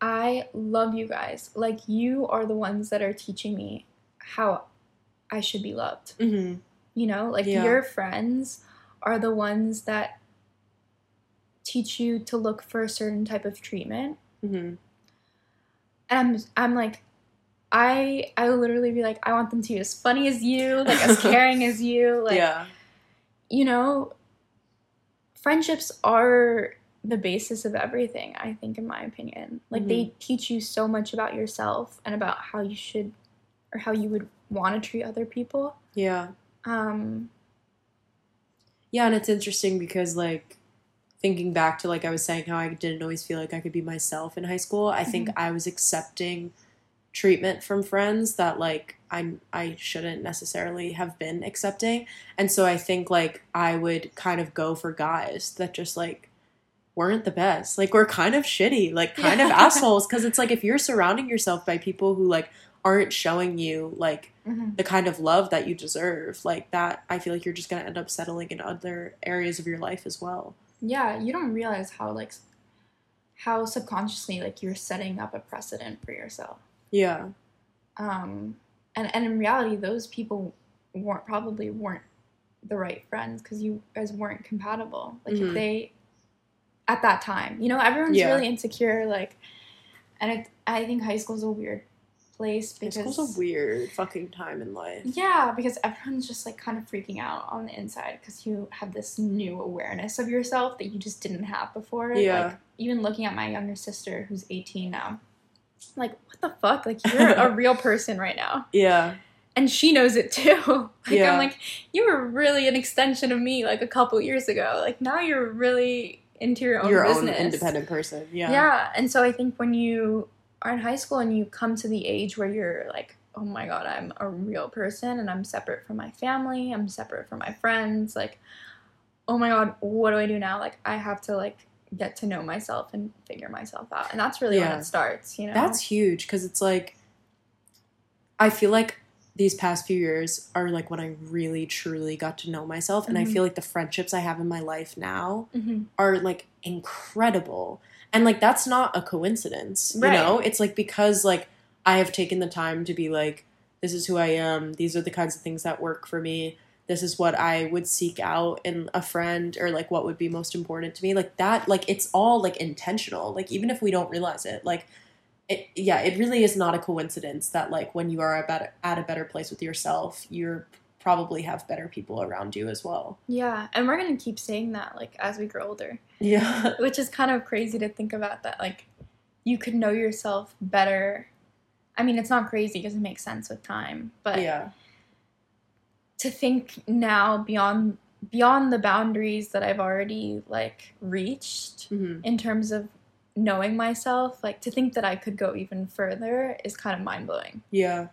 [SPEAKER 2] I love you guys. Like, you are the ones that are teaching me how I should be loved.
[SPEAKER 1] mm-hmm.
[SPEAKER 2] You know, like,
[SPEAKER 1] Yeah.
[SPEAKER 2] your friends are the ones that teach you to look for a certain type of treatment.
[SPEAKER 1] Mm-hmm.
[SPEAKER 2] And I'm, I'm like, I, I literally be like, I want them to be as funny as you, like, as [laughs] caring as you. Like,
[SPEAKER 1] yeah
[SPEAKER 2] you know, friendships are the basis of everything, I think, in my opinion. Like, they teach you so much about yourself and about how you should or how you would want to treat other people.
[SPEAKER 1] yeah
[SPEAKER 2] Um,
[SPEAKER 1] yeah and it's interesting because like thinking back to like i was saying how i didn't always feel like i could be myself in high school i think i was accepting treatment from friends that like i i shouldn't necessarily have been accepting and so i think like i would kind of go for guys that just like weren't the best like we're kind of shitty like kind of [laughs] assholes because it's like if you're surrounding yourself by people who like aren't showing you like the kind of love that you deserve like that i feel like you're just going to end up settling in other areas of your life as well
[SPEAKER 2] yeah, you don't realize how, like, how subconsciously, like, you're setting up a precedent for yourself.
[SPEAKER 1] yeah
[SPEAKER 2] Um, and, and in reality, those people weren't probably weren't the right friends because you guys weren't compatible. Like
[SPEAKER 1] Mhm.
[SPEAKER 2] if they at that time, you know, everyone's
[SPEAKER 1] Yeah.
[SPEAKER 2] really insecure. Like, and it, I think high school is a weird place
[SPEAKER 1] High
[SPEAKER 2] because
[SPEAKER 1] school's a weird fucking time in life.
[SPEAKER 2] yeah, because everyone's just like kind of freaking out on the inside because you have this new awareness of yourself that you just didn't have before.
[SPEAKER 1] Yeah.
[SPEAKER 2] Like even looking at my younger sister who's 18 now. Like, what the fuck? Like [laughs] you're a real person right now.
[SPEAKER 1] Yeah.
[SPEAKER 2] And she knows it too. [laughs] like
[SPEAKER 1] Yeah.
[SPEAKER 2] I'm like, you were really an extension of me like a couple years ago. Like now you're really into your own
[SPEAKER 1] Your
[SPEAKER 2] business.
[SPEAKER 1] own independent person. Yeah.
[SPEAKER 2] Yeah. And so I think when you are in high school and you come to the age where you're like, oh my God, I'm a real person and I'm separate from my family, I'm separate from my friends, like, oh my God, what do I do now? Like, I have to like get to know myself and figure myself out. And that's really
[SPEAKER 1] Yeah.
[SPEAKER 2] when it starts, you know?
[SPEAKER 1] That's huge because it's like, I feel like these past few years are like when I really truly got to know myself. And I
[SPEAKER 2] Mhm.
[SPEAKER 1] feel like the friendships I have in my life now
[SPEAKER 2] hmm
[SPEAKER 1] are like incredible. And like that's not a coincidence, you know? It's like because like I have taken the time to be like this is who I am. These are the kinds of things that work for me. This is what I would seek out in a friend or like what would be most important to me. Like that like it's all like intentional. Like even if we don't realize it, like it, yeah, it really is not a coincidence that like when you are at, at a better place with yourself, you're probably have better people around you as well.
[SPEAKER 2] Yeah. And we're going to keep saying that like as we grow older,
[SPEAKER 1] Yeah. [laughs]
[SPEAKER 2] which is kind of crazy to think about that. Like, you could know yourself better. I mean, it's not crazy because it makes sense with time, but
[SPEAKER 1] yeah.
[SPEAKER 2] to think now beyond beyond the boundaries that I've already like reached
[SPEAKER 1] hmm
[SPEAKER 2] in terms of knowing myself, like to think that I could go even further is kind of mind blowing.
[SPEAKER 1] Yeah.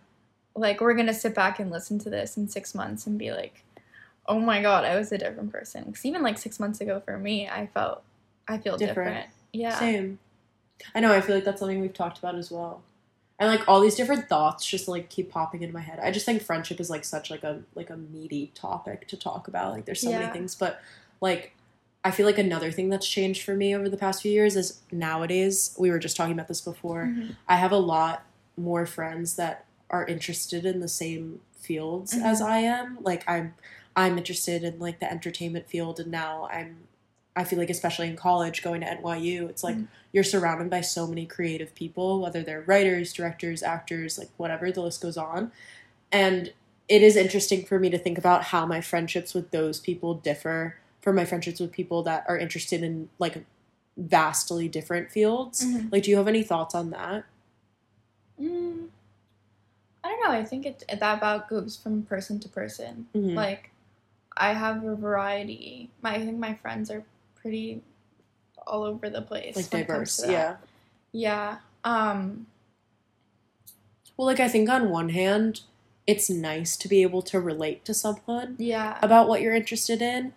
[SPEAKER 2] Like we're gonna sit back and listen to this in six months and be like, "Oh my god, I was a different person." Because even like six months ago for me, I felt I feel
[SPEAKER 1] Different.
[SPEAKER 2] different. Yeah.
[SPEAKER 1] Same. I know. I feel like that's something we've talked about as well. And like all these different thoughts just like keep popping into my head. I just think friendship is like such like a like a meaty topic to talk about. Like there's so many things, but like I feel like another thing that's changed for me over the past few years is nowadays we were just talking about this before.
[SPEAKER 2] Mhm.
[SPEAKER 1] I have a lot more friends that are interested in the same fields
[SPEAKER 2] Mhm.
[SPEAKER 1] as I am. Like I'm I'm interested in like the entertainment field and now I'm I feel like especially in college going to NYU, it's like
[SPEAKER 2] Mhm.
[SPEAKER 1] you're surrounded by so many creative people, whether they're writers, directors, actors, like whatever, the list goes on. And it is interesting for me to think about how my friendships with those people differ from my friendships with people that are interested in like vastly different fields.
[SPEAKER 2] Mhm.
[SPEAKER 1] Like do you have any thoughts on that?
[SPEAKER 2] Mm, I don't know. I think it that about goes from person to person.
[SPEAKER 1] Mhm.
[SPEAKER 2] Like, I have a variety. My I think my friends are pretty all over the place.
[SPEAKER 1] like
[SPEAKER 2] when it comes
[SPEAKER 1] diverse, yeah.
[SPEAKER 2] Yeah. Um.
[SPEAKER 1] Well, like I think on one hand, it's nice to be able to relate to someone
[SPEAKER 2] Yeah.
[SPEAKER 1] about what you're interested in.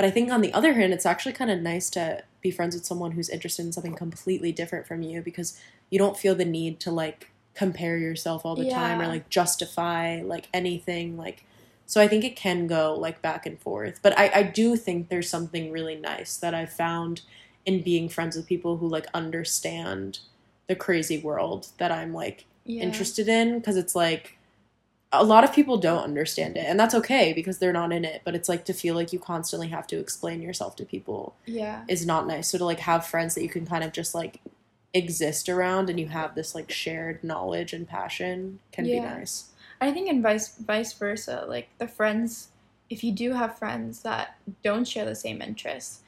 [SPEAKER 1] But I think on the other hand, it's actually kind of nice to be friends with someone who's interested in something completely different from you because you don't feel the need to like compare yourself all the time or like justify like anything like so I think it can go like back and forth. But I, I do think there's something really nice that I've found in being friends with people who like understand the crazy world that I'm like
[SPEAKER 2] yeah.
[SPEAKER 1] interested in because it's like a lot of people don't understand it and that's okay because they're not in it but it's like to feel like you constantly have to explain yourself to people
[SPEAKER 2] Yeah.
[SPEAKER 1] is not nice. So to like have friends that you can kind of just like exist around and you have this like shared knowledge and passion can be nice.
[SPEAKER 2] I think in vice vice versa, like the friends, if you do have friends that don't share the same interests,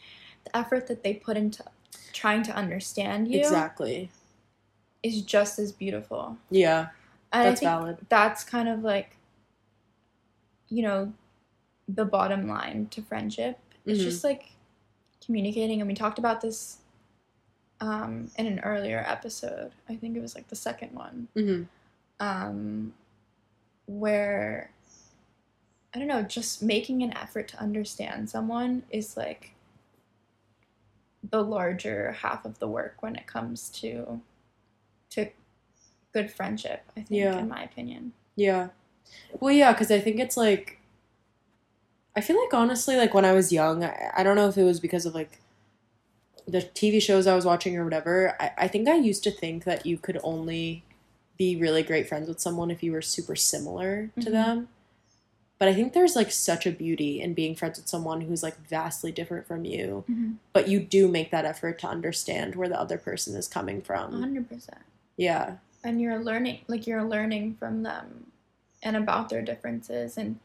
[SPEAKER 2] the effort that they put into trying to understand you
[SPEAKER 1] exactly.
[SPEAKER 2] is just as beautiful.
[SPEAKER 1] yeah
[SPEAKER 2] And
[SPEAKER 1] that's
[SPEAKER 2] I think
[SPEAKER 1] valid
[SPEAKER 2] that's kind of like, you know, the bottom line to friendship. It's
[SPEAKER 1] Mhm.
[SPEAKER 2] just like communicating, and we talked about this um, in an earlier episode. I think it was like the second one.
[SPEAKER 1] hmm
[SPEAKER 2] um, where I don't know, just making an effort to understand someone is like the larger half of the work when it comes to to good friendship. I think,
[SPEAKER 1] Yeah.
[SPEAKER 2] in my opinion.
[SPEAKER 1] Yeah. Well, yeah, because I think it's like, I feel like honestly, like when I was young, I, I don't know if it was because of like the TV shows I was watching or whatever. I, I think I used to think that you could only be really great friends with someone if you were super similar to
[SPEAKER 2] Mhm.
[SPEAKER 1] them. But I think there's like such a beauty in being friends with someone who's like vastly different from you, but you do make that effort to understand where the other person is coming from.
[SPEAKER 2] hundred percent.
[SPEAKER 1] Yeah.
[SPEAKER 2] And you're learning like you're learning from them and about their differences and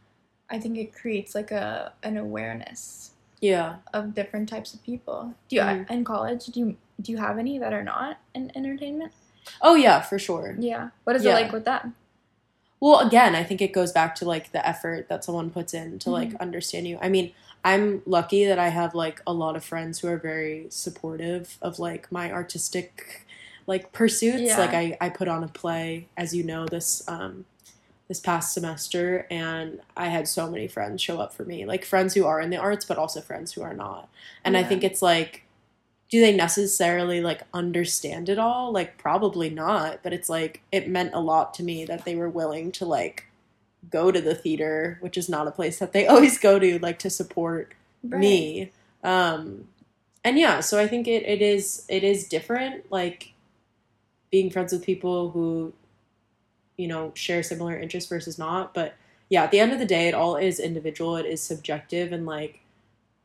[SPEAKER 2] i think it creates like a an awareness
[SPEAKER 1] Yeah.
[SPEAKER 2] of different types of people do you
[SPEAKER 1] Mhm.
[SPEAKER 2] in college do you do you have any that are not in entertainment
[SPEAKER 1] Oh yeah, for sure.
[SPEAKER 2] yeah what is
[SPEAKER 1] Yeah.
[SPEAKER 2] it like with them
[SPEAKER 1] Well, again, I think it goes back to like the effort that someone puts in to like
[SPEAKER 2] Mhm.
[SPEAKER 1] understand you. I mean, I'm lucky that I have like a lot of friends who are very supportive of like my artistic like pursuits.
[SPEAKER 2] Yeah.
[SPEAKER 1] Like I I put on a play as you know this um this past semester and I had so many friends show up for me. Like friends who are in the arts but also friends who are not. And I think it's like do they necessarily like understand it all? Like probably not, but it's like it meant a lot to me that they were willing to like go to the theater, which is not a place that they [laughs] always go to like to support
[SPEAKER 2] Right.
[SPEAKER 1] me. Um and yeah, so I think it, it is it is different like being friends with people who you know share similar interests versus not, but yeah, at the end of the day it all is individual, it is subjective and like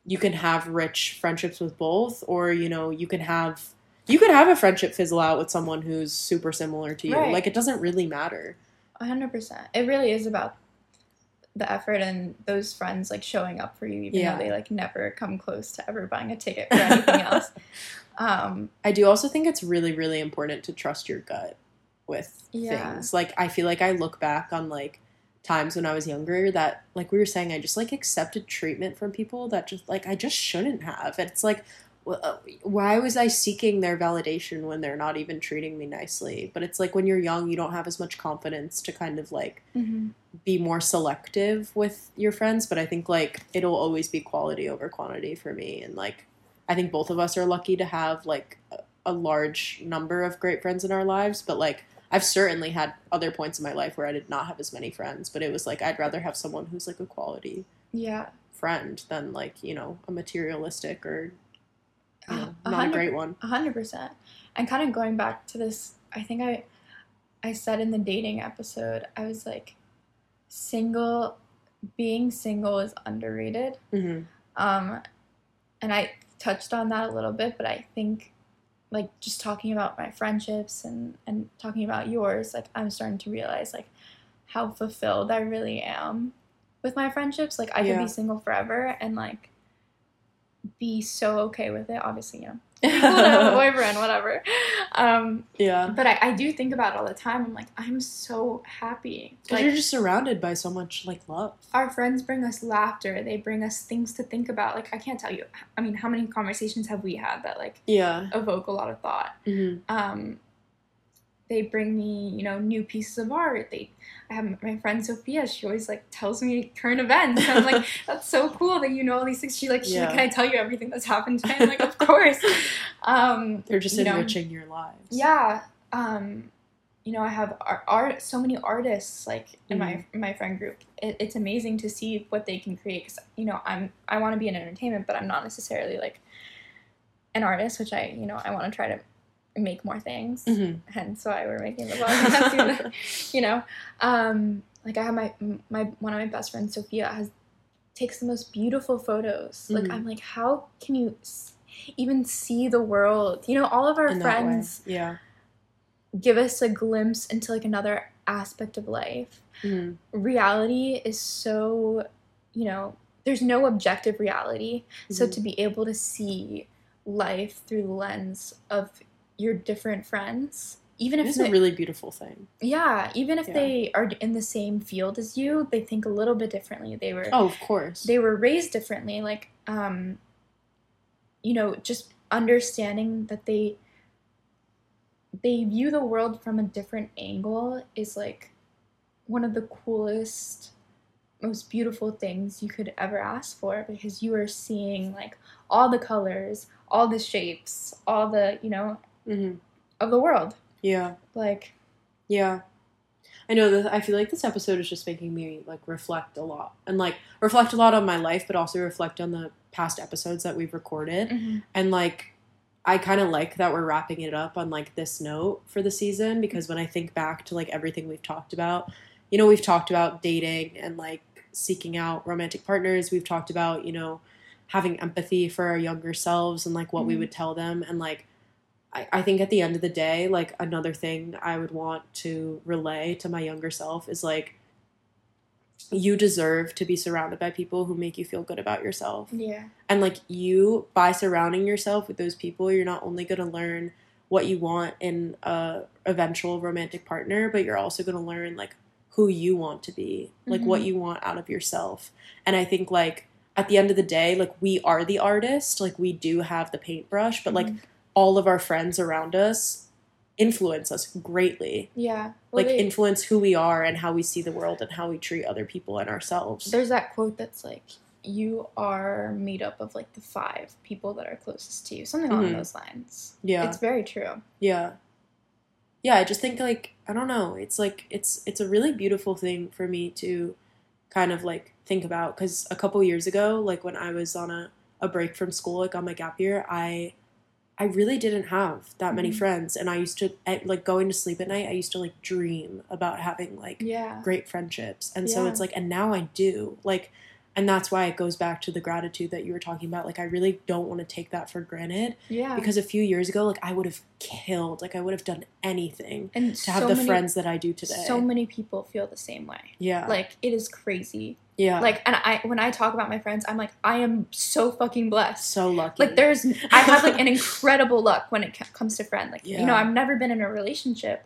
[SPEAKER 1] you can have rich friendships with both or you know, you can have you could have a friendship fizzle out with someone who's super similar to you.
[SPEAKER 2] Right.
[SPEAKER 1] Like it doesn't really matter.
[SPEAKER 2] A hundred percent. It really is about the effort and those friends like showing up for you, even
[SPEAKER 1] Yeah.
[SPEAKER 2] though they like never come close to ever buying a ticket for anything [laughs] else. Um,
[SPEAKER 1] I do also think it's really, really important to trust your gut with
[SPEAKER 2] Yeah.
[SPEAKER 1] things. Like I feel like I look back on like times when I was younger that like we were saying I just like accepted treatment from people that just like I just shouldn't have. And it's like uh, why was I seeking their validation when they're not even treating me nicely? But it's like when you're young, you don't have as much confidence to kind of like be more selective with your friends, but I think like it'll always be quality over quantity for me. And like I think both of us are lucky to have like a, large number of great friends in our lives, but like I've certainly had other points in my life where I did not have as many friends, but it was like I'd rather have someone who's like a quality
[SPEAKER 2] Yeah.
[SPEAKER 1] friend than like, you know, a materialistic or you know, not a great one.
[SPEAKER 2] A hundred percent. And kind of going back to this, I think I, I said in the dating episode, I was like, single, being single is underrated.
[SPEAKER 1] hmm
[SPEAKER 2] Um, and I touched on that a little bit, but I think, like, just talking about my friendships and and talking about yours, like, I'm starting to realize like how fulfilled I really am with my friendships. Like, I could be single forever and like be so okay with it. Obviously, you know, be cool to have a boyfriend, whatever. Um,
[SPEAKER 1] yeah.
[SPEAKER 2] but I, I do think about it all the time. I'm like, I'm so happy.
[SPEAKER 1] Because
[SPEAKER 2] Like,
[SPEAKER 1] you're just surrounded by so much like love.
[SPEAKER 2] our friends bring us laughter. They bring us things to think about. Like, I can't tell you. I mean, how many conversations have we had that like
[SPEAKER 1] Yeah.
[SPEAKER 2] evoke a lot of thought?
[SPEAKER 1] hmm
[SPEAKER 2] Um, they bring me, you know, new pieces of art. They, I have my friend Sophia. She always like tells me current events. I'm like, [laughs] that's so cool that you know all these things. She like, she's like, can I tell you everything that's happened today? I'm like, of course. [laughs] Um,
[SPEAKER 1] They're just
[SPEAKER 2] you know,
[SPEAKER 1] enriching your lives.
[SPEAKER 2] yeah. Um, you know, I have art, art so many artists like in my in my friend group. It, it's amazing to see what they can create. 'Cause, you know, I'm I want to be in entertainment, but I'm not necessarily like an artist, which I you know I want to try to make more things.
[SPEAKER 1] hmm
[SPEAKER 2] Hence why we're making the podcast. [laughs] you know, um, like I have my my one of my best friends, Sophia, has takes the most beautiful photos. Like
[SPEAKER 1] Mhm.
[SPEAKER 2] I'm like, how can you s- even see the world? You know, all of our
[SPEAKER 1] In
[SPEAKER 2] friends
[SPEAKER 1] Yeah.
[SPEAKER 2] give us a glimpse into like another aspect of life.
[SPEAKER 1] hmm
[SPEAKER 2] Reality is so, you know, there's no objective reality. So
[SPEAKER 1] Mhm.
[SPEAKER 2] to be able to see life through the lens of your different friends, even if
[SPEAKER 1] It's a really beautiful thing.
[SPEAKER 2] yeah, even if
[SPEAKER 1] Yeah.
[SPEAKER 2] they are in the same field as you, they think a little bit differently. They were
[SPEAKER 1] Oh, of course.
[SPEAKER 2] they were raised differently like um you know just understanding that they they view the world from a different angle is like one of the coolest most beautiful things you could ever ask for because you are seeing like all the colors all the shapes all the you know
[SPEAKER 1] hmm
[SPEAKER 2] of the world
[SPEAKER 1] Yeah.
[SPEAKER 2] like
[SPEAKER 1] Yeah. I know that I feel like this episode is just making me like reflect a lot and like reflect a lot on my life, but also reflect on the past episodes that we've recorded. And like, I kind of like that we're wrapping it up on like this note for the season because when I think back to like everything we've talked about, you know, we've talked about dating and like seeking out romantic partners. We've talked about, you know, having empathy for our younger selves and like what we
[SPEAKER 2] Mhm.
[SPEAKER 1] would tell them. And like, I, I think at the end of the day, like another thing I would want to relay to my younger self is like you deserve to be surrounded by people who make you feel good about yourself.
[SPEAKER 2] Yeah.
[SPEAKER 1] And like you, by surrounding yourself with those people, you're not only going to learn what you want in a eventual romantic partner, but you're also going to learn like who you want to be, like what
[SPEAKER 2] Mhm.
[SPEAKER 1] you want out of yourself. And I think like at the end of the day, like we are the artist, like we do have the paintbrush, but like
[SPEAKER 2] Mhm.
[SPEAKER 1] All of our friends around us influence us greatly.
[SPEAKER 2] Yeah. Well,
[SPEAKER 1] Like
[SPEAKER 2] they-
[SPEAKER 1] influence who we are and how we see the world and how we treat other people and ourselves.
[SPEAKER 2] there's that quote that's like, you are made up of like the five people that are closest to you, something along
[SPEAKER 1] Mhm.
[SPEAKER 2] those lines.
[SPEAKER 1] yeah.
[SPEAKER 2] It's very true.
[SPEAKER 1] Yeah. Yeah, I just think like I don't know, it's like it's it's a really beautiful thing for me to kind of like think about cuz a couple years ago, like when I was on a a break from school, like on my gap year, I I really didn't have that many
[SPEAKER 2] Mhm.
[SPEAKER 1] friends and I used to at, like going to sleep at night, I used to like dream about having like
[SPEAKER 2] Yeah.
[SPEAKER 1] great friendships. And so it's like and now I do. Like and that's why it goes back to the gratitude that you were talking about. Like I really don't want to take that for granted
[SPEAKER 2] Yeah.
[SPEAKER 1] because a few years ago like i would have killed like i would have done anything
[SPEAKER 2] and
[SPEAKER 1] to have the
[SPEAKER 2] many,
[SPEAKER 1] friends that i do today
[SPEAKER 2] So many people feel the same way.
[SPEAKER 1] yeah
[SPEAKER 2] Like it is crazy.
[SPEAKER 1] Yeah
[SPEAKER 2] Like and I when I talk about my friends, I'm like I am so fucking blessed.
[SPEAKER 1] so lucky
[SPEAKER 2] Like there's I have like an [laughs] incredible luck when it comes to friend. Like you know, I've never been in a relationship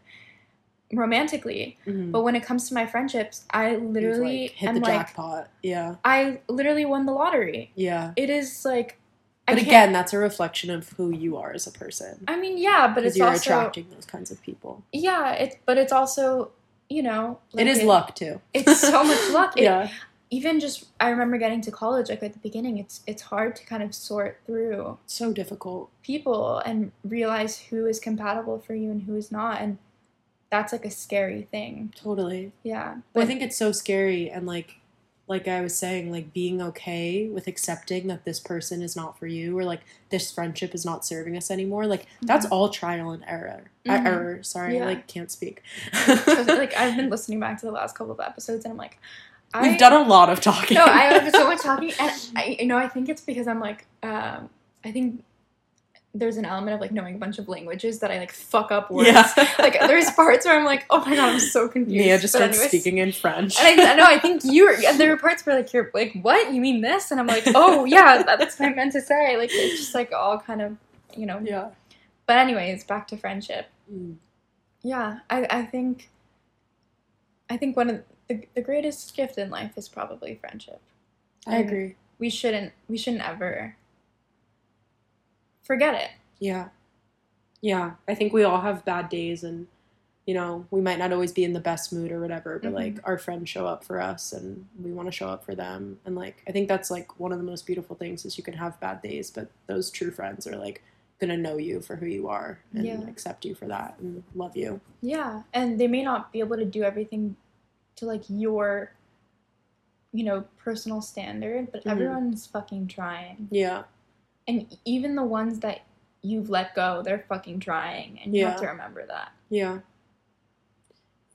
[SPEAKER 2] romantically,
[SPEAKER 1] Mhm.
[SPEAKER 2] but when it comes to my friendships, I literally
[SPEAKER 1] like, hit
[SPEAKER 2] am
[SPEAKER 1] the
[SPEAKER 2] like
[SPEAKER 1] jackpot yeah
[SPEAKER 2] I literally won the lottery.
[SPEAKER 1] yeah
[SPEAKER 2] It is like
[SPEAKER 1] but again that's a reflection of who you are as a person
[SPEAKER 2] I mean, yeah, but it's
[SPEAKER 1] you're
[SPEAKER 2] also
[SPEAKER 1] attracting those kinds of people
[SPEAKER 2] yeah, it's but it's also you know
[SPEAKER 1] it is luck too
[SPEAKER 2] It's so much luck. [laughs] It-
[SPEAKER 1] yeah
[SPEAKER 2] Even just I remember getting to college like at the beginning, it's it's hard to kind of sort through
[SPEAKER 1] so difficult
[SPEAKER 2] people and realize who is compatible for you and who is not, and that's like a scary thing.
[SPEAKER 1] totally
[SPEAKER 2] Yeah,
[SPEAKER 1] but i think it's so scary and like like i was saying like being okay with accepting that this person is not for you or like this friendship is not serving us anymore like that's all trial and error uh,
[SPEAKER 2] Mhm.
[SPEAKER 1] error sorry
[SPEAKER 2] Yeah.
[SPEAKER 1] like can't speak
[SPEAKER 2] like I've [laughs] been listening back to the last couple of episodes, and I'm like, I,
[SPEAKER 1] we've done a lot of talking
[SPEAKER 2] no, I [laughs] have so much talking, and I, you know, I think it's because I'm like, um, I think there's an element of like knowing a bunch of languages that I like fuck up words.
[SPEAKER 1] yeah [laughs]
[SPEAKER 2] Like there's parts where I'm like, oh my god, I'm so [laughs] confused.
[SPEAKER 1] Mia just
[SPEAKER 2] But
[SPEAKER 1] starts speaking in French.
[SPEAKER 2] And I, I know, I think you were, there are parts where like you're like, what? You mean this? And I'm like, oh yeah, that's what I meant to say. Like it's just like all kind of, you know.
[SPEAKER 1] yeah.
[SPEAKER 2] But anyways, back to friendship.
[SPEAKER 1] Mm.
[SPEAKER 2] Yeah, I, I think, I think one of the the greatest gift in life is probably friendship.
[SPEAKER 1] I
[SPEAKER 2] And
[SPEAKER 1] agree.
[SPEAKER 2] We shouldn't we shouldn't ever forget it.
[SPEAKER 1] Yeah. Yeah. I think we all have bad days and you know, we might not always be in the best mood or whatever, but
[SPEAKER 2] Mhm.
[SPEAKER 1] like our friends show up for us and we want to show up for them. And like I think that's like one of the most beautiful things is you can have bad days, but those true friends are like gonna know you for who you are and
[SPEAKER 2] Yeah.
[SPEAKER 1] accept you for that and love you.
[SPEAKER 2] Yeah, and they may not be able to do everything to like your you know, personal standard, but
[SPEAKER 1] Mhm.
[SPEAKER 2] everyone's fucking trying.
[SPEAKER 1] Yeah.
[SPEAKER 2] And even the ones that you've let go, they're fucking trying, and you have to remember that.
[SPEAKER 1] Yeah.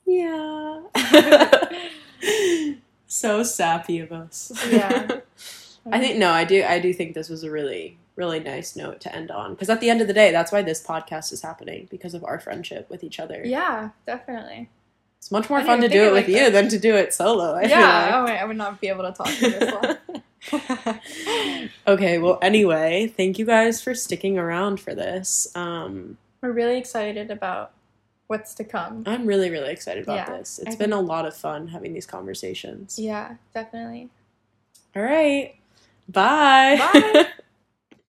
[SPEAKER 1] Yeah. [laughs] so sappy of us.
[SPEAKER 2] Yeah. [laughs]
[SPEAKER 1] I think no, I do I do think this was a really really nice note to end on because at the end of the day that's why this podcast is happening because of our friendship with each other.
[SPEAKER 2] Yeah, definitely.
[SPEAKER 1] It's much more fun to do it with you than to do it solo. I
[SPEAKER 2] yeah,
[SPEAKER 1] feel
[SPEAKER 2] oh, wait, I would not be able to talk to this
[SPEAKER 1] like. [laughs] [laughs] okay, well anyway, thank you guys for sticking around for this. Um
[SPEAKER 2] We're really excited about what's to come.
[SPEAKER 1] I'm really really excited about
[SPEAKER 2] Yeah,
[SPEAKER 1] this. It's
[SPEAKER 2] I
[SPEAKER 1] been
[SPEAKER 2] think-
[SPEAKER 1] a lot of fun having these conversations.
[SPEAKER 2] Yeah, definitely.
[SPEAKER 1] All right. Bye.
[SPEAKER 2] Bye. [laughs]